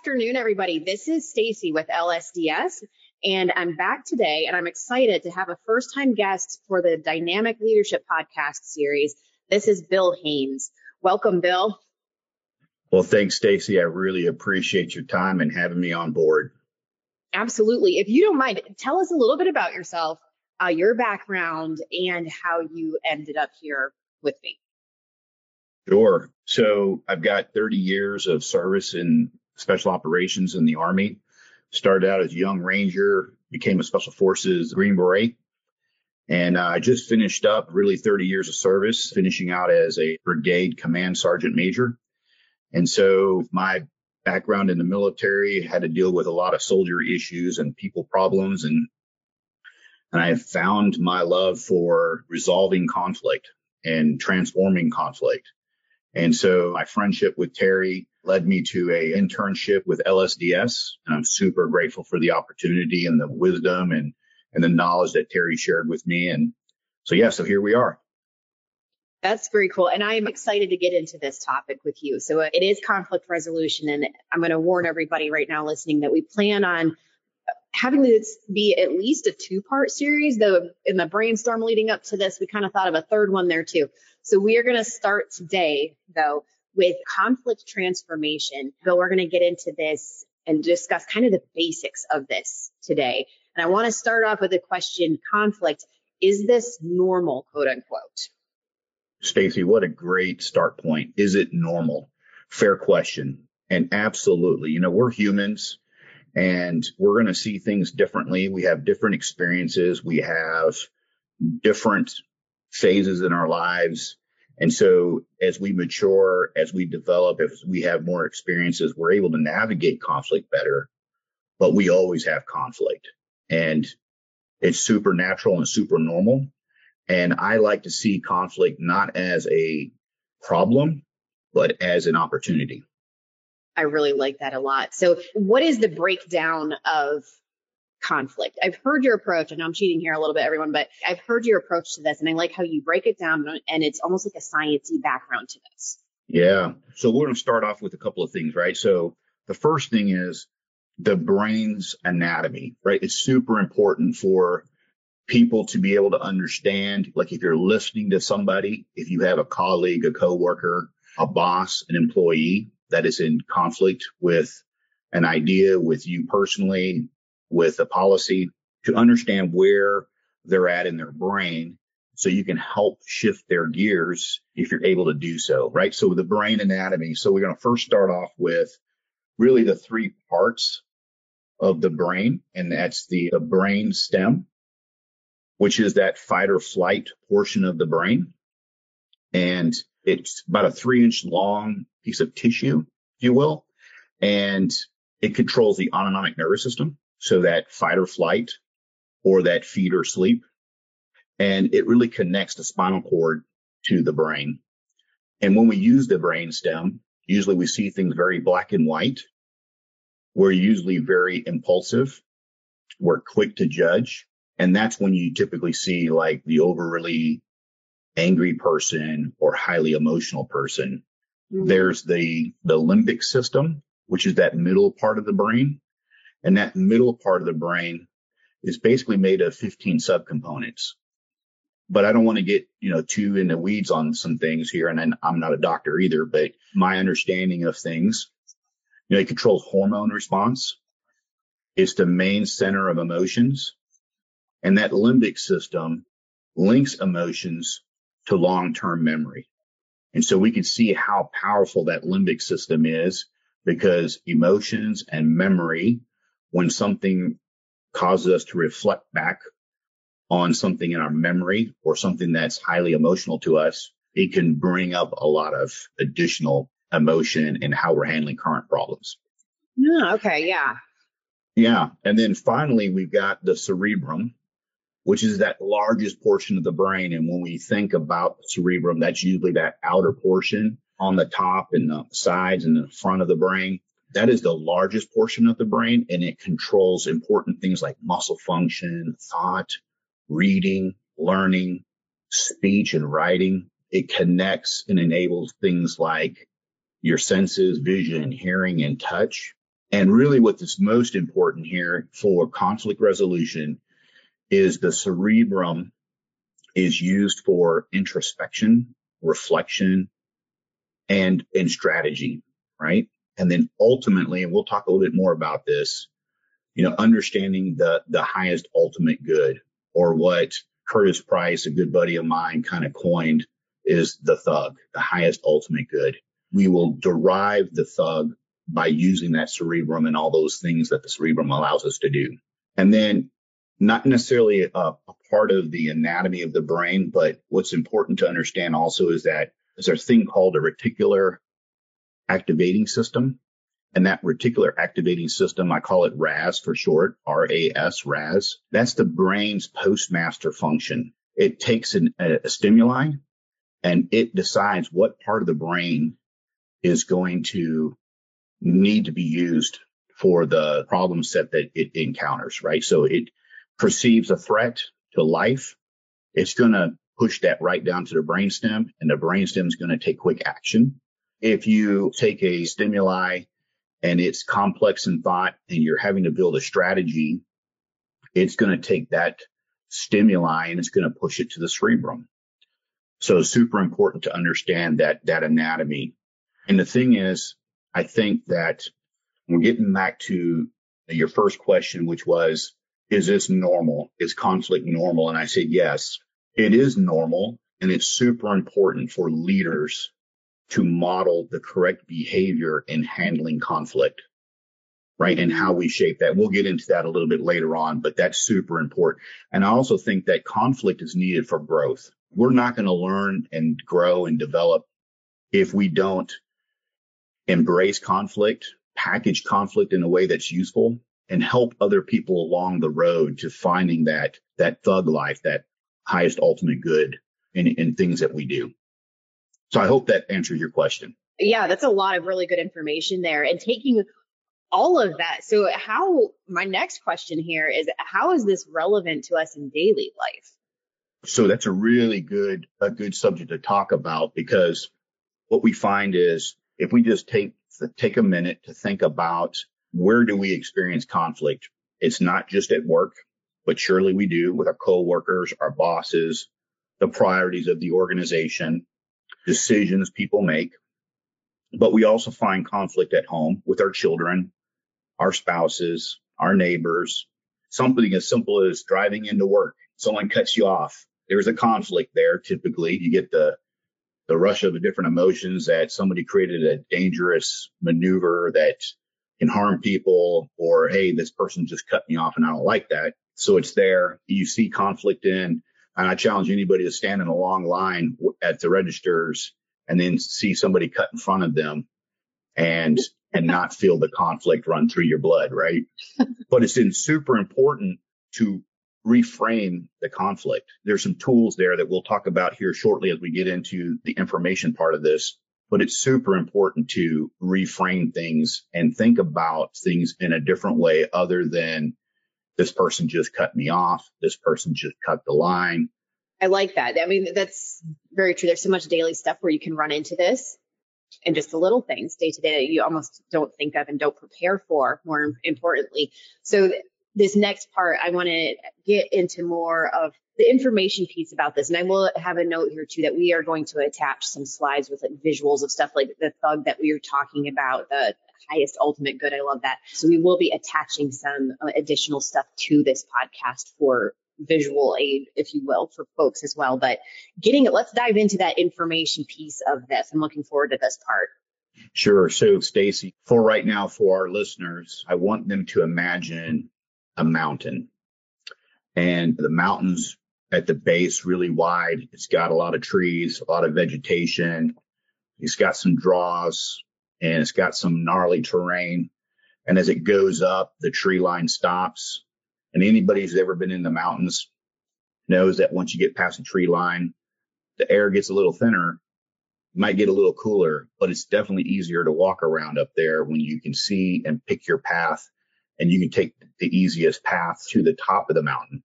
afternoon, everybody. This is Stacy with LSDS, and I'm back today, and I'm excited to have a first time guest for the Dynamic Leadership Podcast series. This is Bill Hanes. Welcome, Bill. Well, thanks, Stacy. I really appreciate your time and having me on board. Absolutely. If you don't mind, tell us a little bit about yourself, uh, your background, and how you ended up here with me. Sure. So I've got 30 years of service in special operations in the Army. Started out as a young ranger, became a special forces Green Beret. And uh, I just finished up really 30 years of service, finishing out as a brigade command sergeant major. And so my background in the military had to deal with a lot of soldier issues and people problems. And, and I found my love for resolving conflict and transforming conflict. And so my friendship with Terry led me to a internship with LSDS. And I'm super grateful for the opportunity and the wisdom and, and the knowledge that Terry shared with me. And so, yeah, so here we are. That's very cool. And I'm excited to get into this topic with you. So uh, it is conflict resolution. And I'm going to warn everybody right now listening that we plan on having this be at least a two part series, though in the brainstorm leading up to this, we kind of thought of a third one there too. So we are going to start today though with conflict transformation. But we're going to get into this and discuss kind of the basics of this today. And I want to start off with a question conflict. Is this normal, quote unquote? Stacy, what a great start point. Is it normal? Fair question. And absolutely, you know, we're humans and we're going to see things differently. We have different experiences. We have different phases in our lives. And so as we mature, as we develop, as we have more experiences, we're able to navigate conflict better, but we always have conflict and it's super natural and super normal. And I like to see conflict not as a problem, but as an opportunity. I really like that a lot. So, what is the breakdown of conflict? I've heard your approach. I know I'm cheating here a little bit, everyone, but I've heard your approach to this, and I like how you break it down, and it's almost like a sciencey background to this. Yeah. So we're going to start off with a couple of things, right? So the first thing is the brain's anatomy, right? It's super important for people to be able to understand, like if you're listening to somebody, if you have a colleague, a coworker, a boss, an employee that is in conflict with an idea with you personally, with a policy, to understand where they're at in their brain so you can help shift their gears if you're able to do so, right? So the brain anatomy. So we're going to first start off with really the three parts of the brain, and that's the, the brain stem, which is that fight or flight portion of the brain. And it's about a three inch long piece of tissue, if you will. And it controls the autonomic nervous system. So that fight or flight or that feed or sleep. And it really connects the spinal cord to the brain. And when we use the brain stem, usually we see things very black and white. We're usually very impulsive. We're quick to judge. And that's when you typically see like the overly angry person or highly emotional person. Mm-hmm. There's the, the limbic system, which is that middle part of the brain. And that middle part of the brain is basically made of 15 subcomponents. But I don't want to get, you know, too in the weeds on some things here. And I'm not a doctor either, but my understanding of things, you know, it controls hormone response. It's the main center of emotions. And that limbic system links emotions to long-term memory. And so we can see how powerful that limbic system is because emotions and memory, when something causes us to reflect back on something in our memory or something that's highly emotional to us, it can bring up a lot of additional emotion in how we're handling current problems. Yeah, okay, yeah. Yeah. And then finally, we've got the cerebrum, which is that largest portion of the brain. And when we think about cerebrum, that's usually that outer portion on the top and the sides and the front of the brain. That is the largest portion of the brain and it controls important things like muscle function, thought, reading, learning, speech and writing. It connects and enables things like your senses, vision, hearing and touch. And really what is most important here for conflict resolution is the cerebrum is used for introspection, reflection, and, and strategy, right? And then ultimately, and we'll talk a little bit more about this, you know, understanding the, the highest ultimate good or what Curtis Price, a good buddy of mine, kind of coined is the thug, the highest ultimate good. We will derive the thug by using that cerebrum and all those things that the cerebrum allows us to do. And then not necessarily a, a, part of the anatomy of the brain, but what's important to understand also is that there's a thing called a reticular activating system. And that reticular activating system, I call it RAS for short, R-A-S, RAS. That's the brain's postmaster function. It takes an, a, a stimuli and it decides what part of the brain is going to need to be used for the problem set that it encounters, right? So it perceives a threat to life. It's going to push that right down to the brainstem and the brainstem is going to take quick action. If you take a stimuli and it's complex in thought and you're having to build a strategy, it's going to take that stimuli and it's going to push it to the cerebrum. So super important to understand that, that anatomy. And the thing is, I think that we're getting back to your first question, which was, is this normal? Is conflict normal? And I said, yes, it is normal. And it's super important for leaders to model the correct behavior in handling conflict, right? And how we shape that. We'll get into that a little bit later on, but that's super important. And I also think that conflict is needed for growth. We're not going to learn and grow and develop if we don't embrace conflict, package conflict in a way that's useful and help other people along the road to finding that, that thug life, that highest ultimate good in, in things that we do. So I hope that answers your question. Yeah, that's a lot of really good information there and taking all of that. So how, my next question here is how is this relevant to us in daily life? So that's a really good, a good subject to talk about because what we find is if we just take, take a minute to think about where do we experience conflict? It's not just at work, but surely we do with our coworkers, our bosses, the priorities of the organization, decisions people make. But we also find conflict at home with our children, our spouses, our neighbors, something as simple as driving into work. Someone cuts you off. There's a conflict there. Typically you get the, the rush of the different emotions that somebody created a dangerous maneuver that can harm people or, Hey, this person just cut me off and I don't like that. So it's there. You see conflict in and I challenge anybody to stand in a long line at the registers and then see somebody cut in front of them and, and not feel the conflict run through your blood, right? but it's in super important to reframe the conflict. There's some tools there that we'll talk about here shortly as we get into the information part of this, but it's super important to reframe things and think about things in a different way other than this person just cut me off. This person just cut the line. I like that. I mean, that's very true. There's so much daily stuff where you can run into this and just the little things day to day that you almost don't think of and don't prepare for more importantly. So this next part, I want to get into more of the information piece about this. And I will have a note here too that we are going to attach some slides with like visuals of stuff like the thug that we were talking about, the highest ultimate good. I love that. So we will be attaching some uh, additional stuff to this podcast for visual aid, if you will, for folks as well. But getting it, let's dive into that information piece of this. I'm looking forward to this part. Sure. So Stacy, for right now, for our listeners, I want them to imagine a mountain and the mountains at the base really wide. It's got a lot of trees, a lot of vegetation. It's got some draws and it's got some gnarly terrain. And as it goes up, the tree line stops. And anybody who's ever been in the mountains knows that once you get past the tree line, the air gets a little thinner, might get a little cooler, but it's definitely easier to walk around up there when you can see and pick your path and you can take the easiest path to the top of the mountain.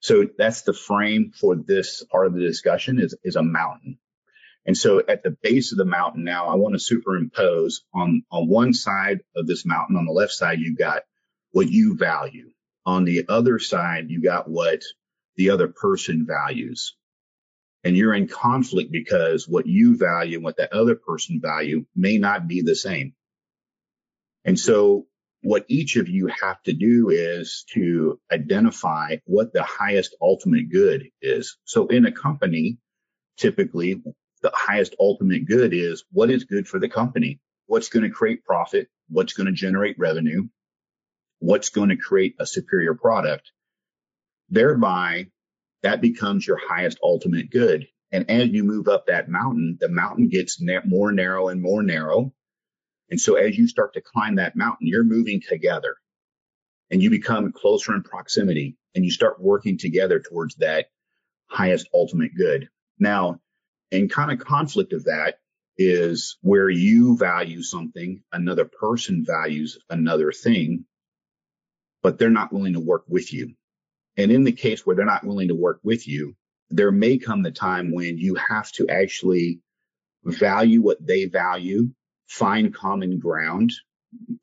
So that's the frame for this part of the discussion is, is a mountain. And so at the base of the mountain now, I want to superimpose on, on one side of this mountain, on the left side, you've got what you value. On the other side, you got what the other person values. And you're in conflict because what you value and what that other person value may not be the same. And so what each of you have to do is to identify what the highest ultimate good is. So in a company, typically the highest ultimate good is what is good for the company, what's going to create profit, what's going to generate revenue, what's going to create a superior product. Thereby, that becomes your highest ultimate good. And as you move up that mountain, the mountain gets na- more narrow and more narrow. And so as you start to climb that mountain, you're moving together and you become closer in proximity and you start working together towards that highest ultimate good. Now, in kind of conflict of that is where you value something, another person values another thing, but they're not willing to work with you. And in the case where they're not willing to work with you, there may come the time when you have to actually value what they value, find common ground,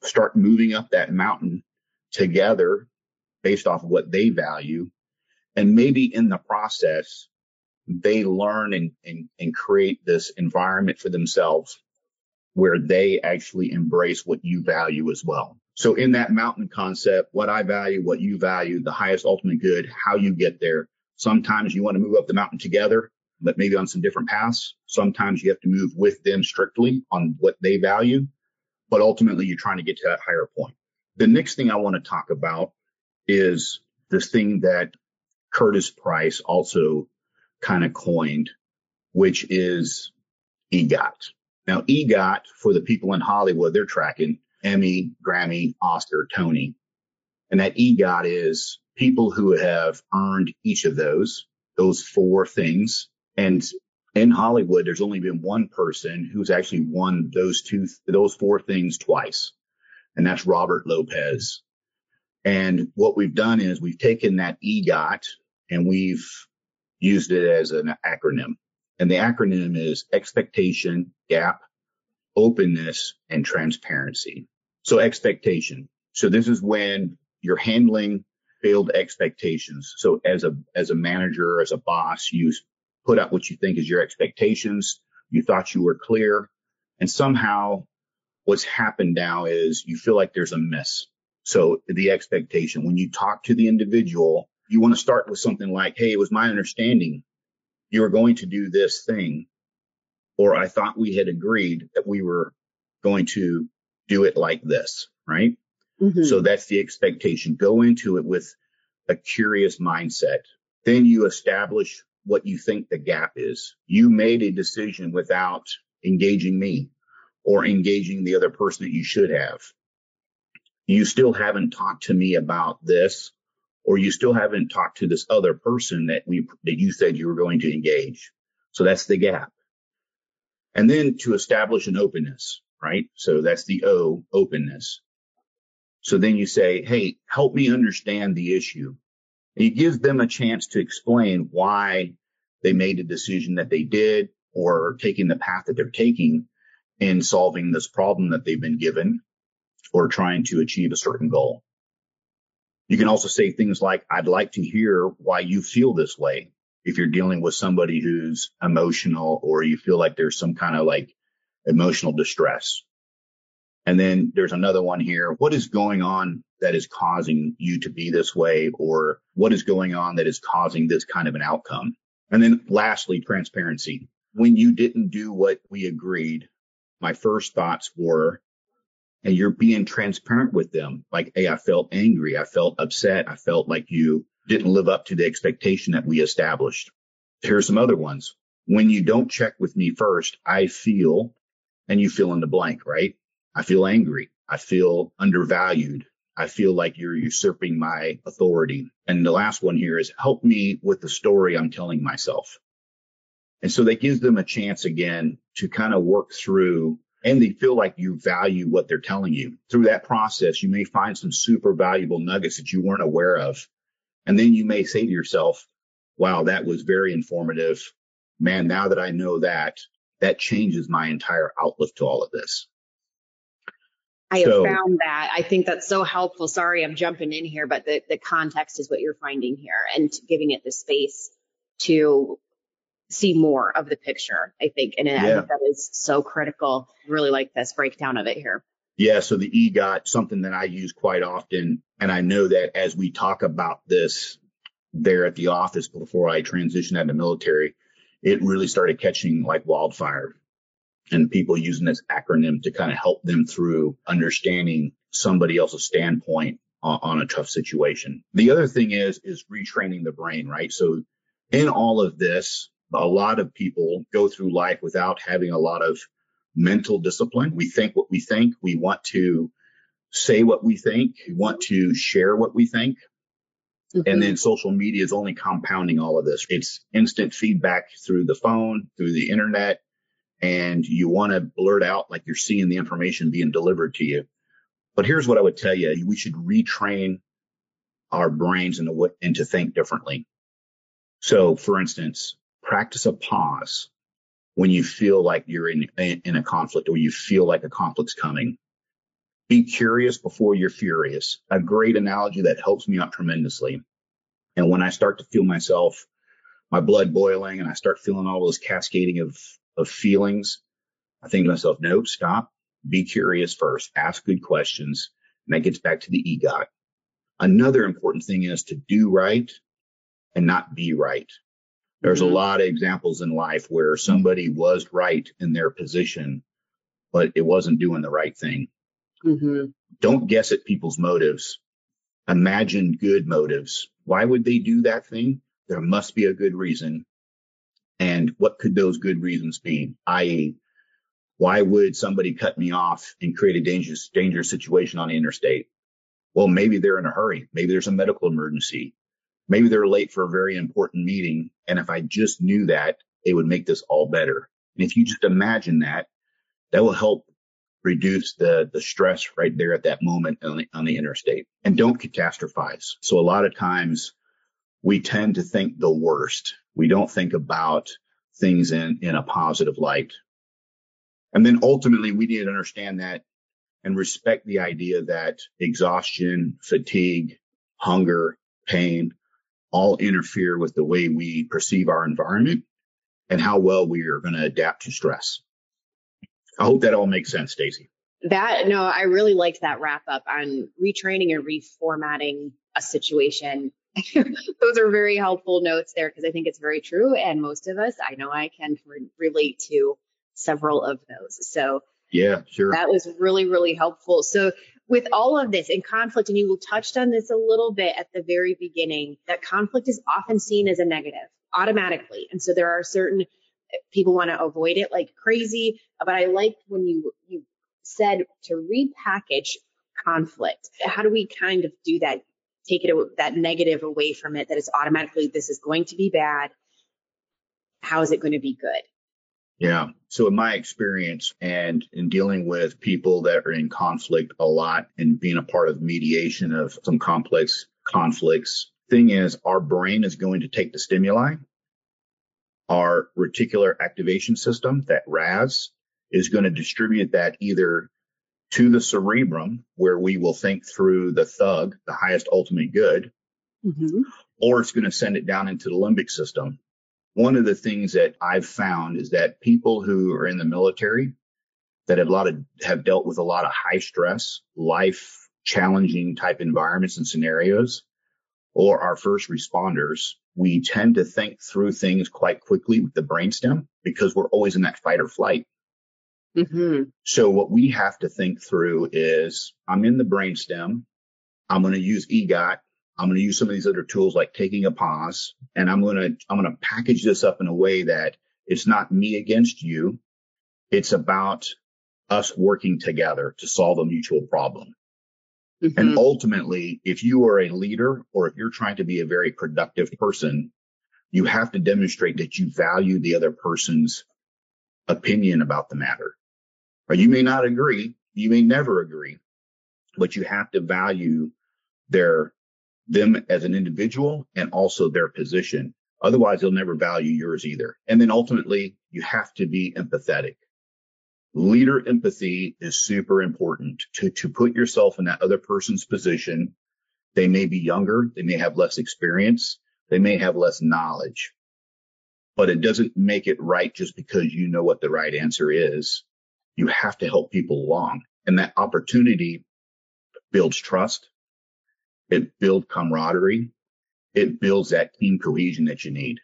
start moving up that mountain together based off of what they value. And maybe in the process, they learn and, and, and create this environment for themselves where they actually embrace what you value as well. So in that mountain concept, what I value, what you value, the highest ultimate good, how you get there. Sometimes you want to move up the mountain together, but maybe on some different paths. Sometimes you have to move with them strictly on what they value, but ultimately you're trying to get to that higher point. The next thing I want to talk about is this thing that Curtis Price also kind of coined, which is EGOT. Now, EGOT for the people in Hollywood, they're tracking Emmy, Grammy, Oscar, Tony. And that EGOT is people who have earned each of those, those four things. And in Hollywood, there's only been one person who's actually won those two, those four things twice. And that's Robert Lopez. And what we've done is we've taken that EGOT and we've used it as an acronym. And the acronym is expectation, gap, openness, and transparency. So expectation. So this is when you're handling failed expectations. So as a, as a manager, as a boss, you put out what you think is your expectations. You thought you were clear and somehow what's happened now is you feel like there's a miss. So the expectation, when you talk to the individual, you want to start with something like, Hey, it was my understanding you were going to do this thing, or I thought we had agreed that we were going to do it like this, right? Mm-hmm. So that's the expectation. Go into it with a curious mindset. Then you establish what you think the gap is. You made a decision without engaging me or engaging the other person that you should have. You still haven't talked to me about this or you still haven't talked to this other person that we, that you said you were going to engage. So that's the gap. And then to establish an openness, right? So that's the O, openness. So then you say, Hey, help me understand the issue. And you give them a chance to explain why they made the decision that they did or taking the path that they're taking in solving this problem that they've been given or trying to achieve a certain goal. You can also say things like, I'd like to hear why you feel this way. If you're dealing with somebody who's emotional or you feel like there's some kind of like emotional distress. And then there's another one here. What is going on that is causing you to be this way? Or what is going on that is causing this kind of an outcome? And then lastly, transparency. When you didn't do what we agreed, my first thoughts were, and you're being transparent with them. Like, Hey, I felt angry. I felt upset. I felt like you didn't live up to the expectation that we established. Here's some other ones. When you don't check with me first, I feel, and you fill in the blank, right? I feel angry. I feel undervalued. I feel like you're usurping my authority. And the last one here is help me with the story I'm telling myself. And so that gives them a chance again to kind of work through and they feel like you value what they're telling you. Through that process, you may find some super valuable nuggets that you weren't aware of. And then you may say to yourself, wow, that was very informative. Man, now that I know that, that changes my entire outlook to all of this. I have so, found that. I think that's so helpful. Sorry, I'm jumping in here, but the, the context is what you're finding here and giving it the space to see more of the picture, I think. And yeah. I think that is so critical. Really like this breakdown of it here. Yeah. So the EGOT, something that I use quite often. And I know that as we talk about this there at the office before I transitioned out of the military, it really started catching like wildfire and people using this acronym to kind of help them through understanding somebody else's standpoint on, on a tough situation. The other thing is, is retraining the brain, right? So in all of this, a lot of people go through life without having a lot of mental discipline. We think what we think. We want to say what we think. We want to share what we think. Mm-hmm. And then social media is only compounding all of this. It's instant feedback through the phone, through the internet, and you want to blurt out like you're seeing the information being delivered to you. But here's what I would tell you. We should retrain our brains into, into think differently. So for instance, practice a pause when you feel like you're in, in a conflict or you feel like a conflict's coming. Be curious before you're furious. A great analogy that helps me out tremendously. And when I start to feel myself, my blood boiling and I start feeling all those cascading of of feelings, I think to myself, no, stop, be curious first, ask good questions. And that gets back to the EGOT. Another important thing is to do right and not be right. There's mm-hmm. a lot of examples in life where somebody was right in their position, but it wasn't doing the right thing. Mm-hmm. Don't guess at people's motives. Imagine good motives. Why would they do that thing? There must be a good reason. And what could those good reasons be? I.e., why would somebody cut me off and create a dangerous, dangerous situation on the interstate? Well, maybe they're in a hurry. Maybe there's a medical emergency. Maybe they're late for a very important meeting. And if I just knew that, it would make this all better. And if you just imagine that, that will help reduce the, the stress right there at that moment on the, on the interstate and don't catastrophize. So a lot of times we tend to think the worst we don't think about things in, in a positive light. And then ultimately we need to understand that and respect the idea that exhaustion, fatigue, hunger, pain all interfere with the way we perceive our environment and how well we are going to adapt to stress. I hope that all makes sense, Stacy. That no, I really liked that wrap up on retraining and reformatting a situation those are very helpful notes there because I think it's very true. And most of us, I know I can re- relate to several of those. So yeah, sure. That was really, really helpful. So with all of this in conflict, and you touched on this a little bit at the very beginning, that conflict is often seen as a negative automatically. And so there are certain eh, people want to avoid it like crazy. But I like when you you said to repackage conflict. How do we kind of do that? take it that negative away from it that it's automatically this is going to be bad how is it going to be good yeah so in my experience and in dealing with people that are in conflict a lot and being a part of mediation of some complex conflicts thing is our brain is going to take the stimuli our reticular activation system that ras is going to distribute that either to the cerebrum where we will think through the thug, the highest ultimate good, mm-hmm. or it's going to send it down into the limbic system. One of the things that I've found is that people who are in the military that have a lot of have dealt with a lot of high stress, life challenging type environments and scenarios, or our first responders, we tend to think through things quite quickly with the brainstem because we're always in that fight or flight. Mm-hmm. So what we have to think through is I'm in the brainstem. I'm going to use EGOT. I'm going to use some of these other tools like taking a pause and I'm going to, I'm going to package this up in a way that it's not me against you. It's about us working together to solve a mutual problem. Mm-hmm. And ultimately, if you are a leader or if you're trying to be a very productive person, you have to demonstrate that you value the other person's opinion about the matter. Or you may not agree. You may never agree, but you have to value their, them as an individual and also their position. Otherwise, they'll never value yours either. And then ultimately, you have to be empathetic. Leader empathy is super important to, to put yourself in that other person's position. They may be younger. They may have less experience. They may have less knowledge, but it doesn't make it right just because you know what the right answer is. You have to help people along and that opportunity builds trust. It builds camaraderie. It builds that team cohesion that you need.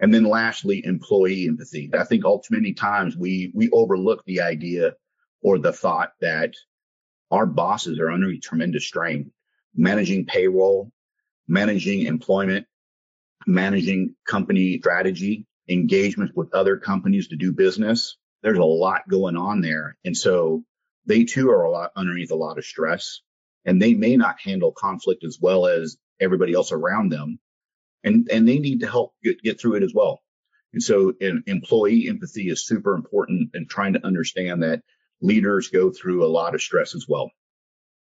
And then lastly, employee empathy. I think all too many times we, we overlook the idea or the thought that our bosses are under tremendous strain, managing payroll, managing employment, managing company strategy, engagement with other companies to do business. There's a lot going on there. And so they too are a lot underneath a lot of stress and they may not handle conflict as well as everybody else around them. And, and they need to help get, get through it as well. And so employee empathy is super important and trying to understand that leaders go through a lot of stress as well.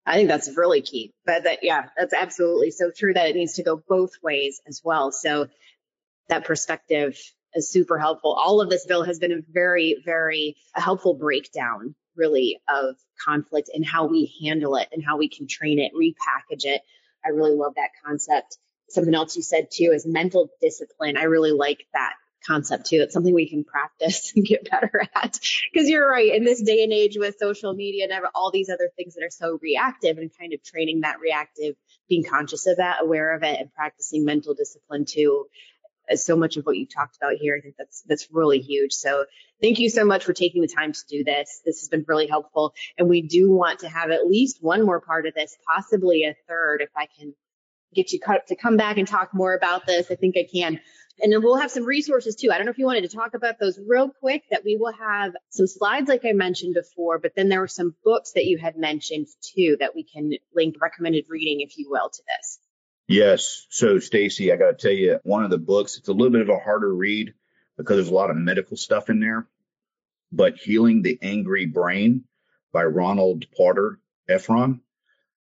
I think that's really key. But that, yeah, that's absolutely so true that it needs to go both ways as well. So that perspective is super helpful. All of this bill has been a very, very helpful breakdown really of conflict and how we handle it and how we can train it, repackage it. I really love that concept. Something else you said too is mental discipline. I really like that concept too. It's something we can practice and get better at. Because you're right, in this day and age with social media and all these other things that are so reactive and kind of training that reactive, being conscious of that, aware of it, and practicing mental discipline too so much of what you talked about here. I think that's that's really huge. So thank you so much for taking the time to do this. This has been really helpful. And we do want to have at least one more part of this, possibly a third, if I can get you to come back and talk more about this. I think I can. And then we'll have some resources too. I don't know if you wanted to talk about those real quick, that we will have some slides like I mentioned before, but then there were some books that you had mentioned too that we can link recommended reading, if you will, to this. Yes. So, Stacy, I got to tell you, one of the books, it's a little bit of a harder read because there's a lot of medical stuff in there, but Healing the Angry Brain by Ronald Porter Ephron.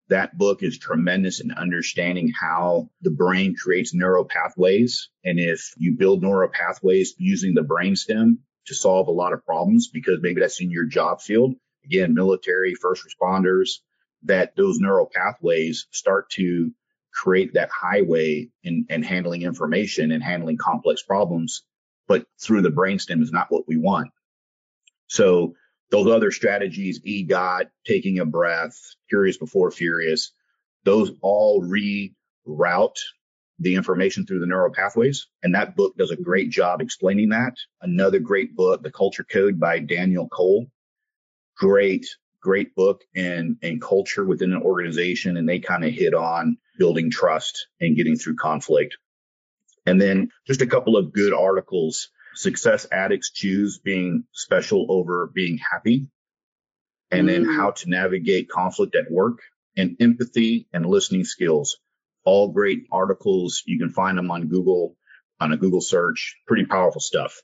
That book is tremendous in understanding how the brain creates neural pathways. And if you build neural pathways using the brainstem to solve a lot of problems, because maybe that's in your job field, again, military, first responders, that those neural pathways start to create that highway in, in handling information and handling complex problems, but through the brainstem is not what we want. So those other strategies, EGOT, taking a breath, curious before furious, those all reroute the information through the neural pathways. And that book does a great job explaining that. Another great book, The Culture Code by Daniel Coyle. Great, great book and, and culture within an organization. And they kind of hit on building trust and getting through conflict. And then just a couple of good articles. Success addicts choose being special over being happy. And mm. then how to navigate conflict at work and empathy and listening skills. All great articles. You can find them on Google, on a Google search. Pretty powerful stuff.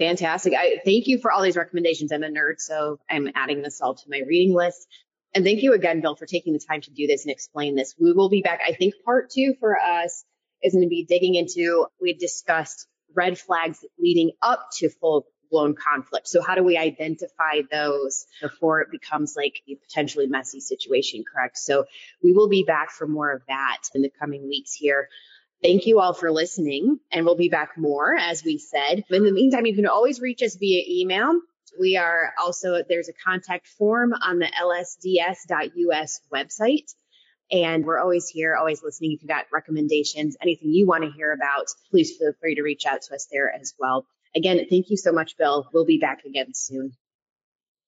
Fantastic. I thank you for all these recommendations. I'm a nerd, so I'm adding this all to my reading list. And thank you again, Bill, for taking the time to do this and explain this. We will be back. I think part two for us is going to be digging into, we discussed red flags leading up to full blown conflict. So how do we identify those before it becomes like a potentially messy situation, correct? So we will be back for more of that in the coming weeks here. Thank you all for listening, and we'll be back more, as we said. In the meantime, you can always reach us via email we are also, there's a contact form on the lsds.us website. And we're always here, always listening. If you've got recommendations, anything you want to hear about, please feel free to reach out to us there as well. Again, thank you so much, Bill. We'll be back again soon.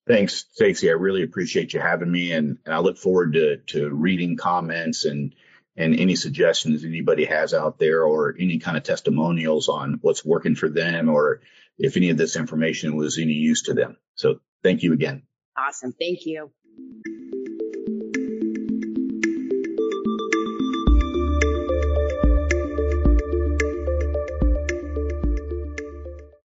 Thanks, Stacy. I really appreciate you having me, and, and I look forward to, to reading comments and and any suggestions anybody has out there, or any kind of testimonials on what's working for them, or if any of this information was any use to them. So thank you again. Awesome. Thank you.